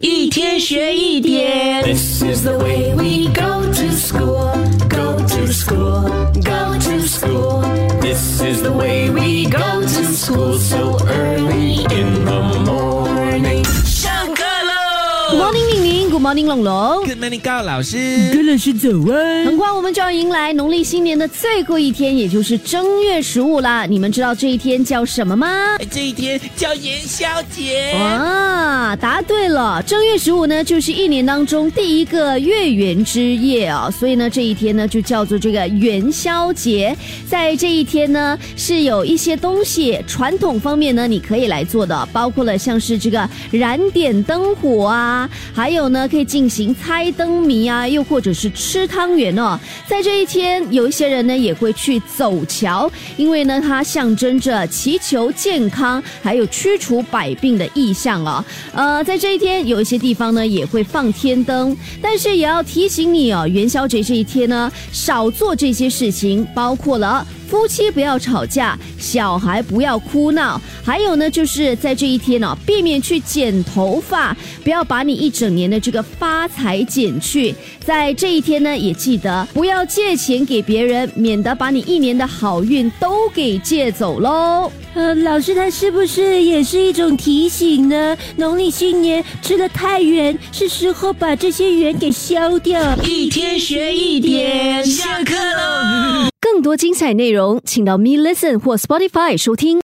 一天学一点。This is the way we go to school, go to school, go to school. This is the way we go to school so early in the morning. morning，玲玲，Good morning，龙龙。Good morning，高老师。跟老师走啊！很快我们就要迎来农历新年的最后一天，也就是正月十五啦。你们知道这一天叫什么吗？哎这一天叫元宵节。啊，答对了！正月十五呢，就是一年当中第一个月圆之夜啊，所以呢，这一天呢就叫做这个元宵节。在这一天呢，是有一些东西传统方面呢，你可以来做的，包括了像是这个燃点灯火啊，还有呢可以进行猜灯谜啊，又或者是吃汤圆哦。在这一天，有一些人呢也会去走桥，因为呢它象征着祈求健康，还有驱除百病的意象哦。呃，在这一天，有一些地方呢也会放天灯，但是也要提醒你哦，元宵节这一天呢，少做这些事情，包括了。夫妻不要吵架，小孩不要哭闹，还有呢，就是在这一天哦，避免去剪头发，不要把你一整年的这个发财剪去。在这一天呢，也记得不要借钱给别人，免得把你一年的好运都给借走喽。呃，老师他是不是也是一种提醒呢？农历新年吃的太圆，是时候把这些圆给消掉。一天学一点。更多精彩内容，请到 Me Listen 或 Spotify 收听。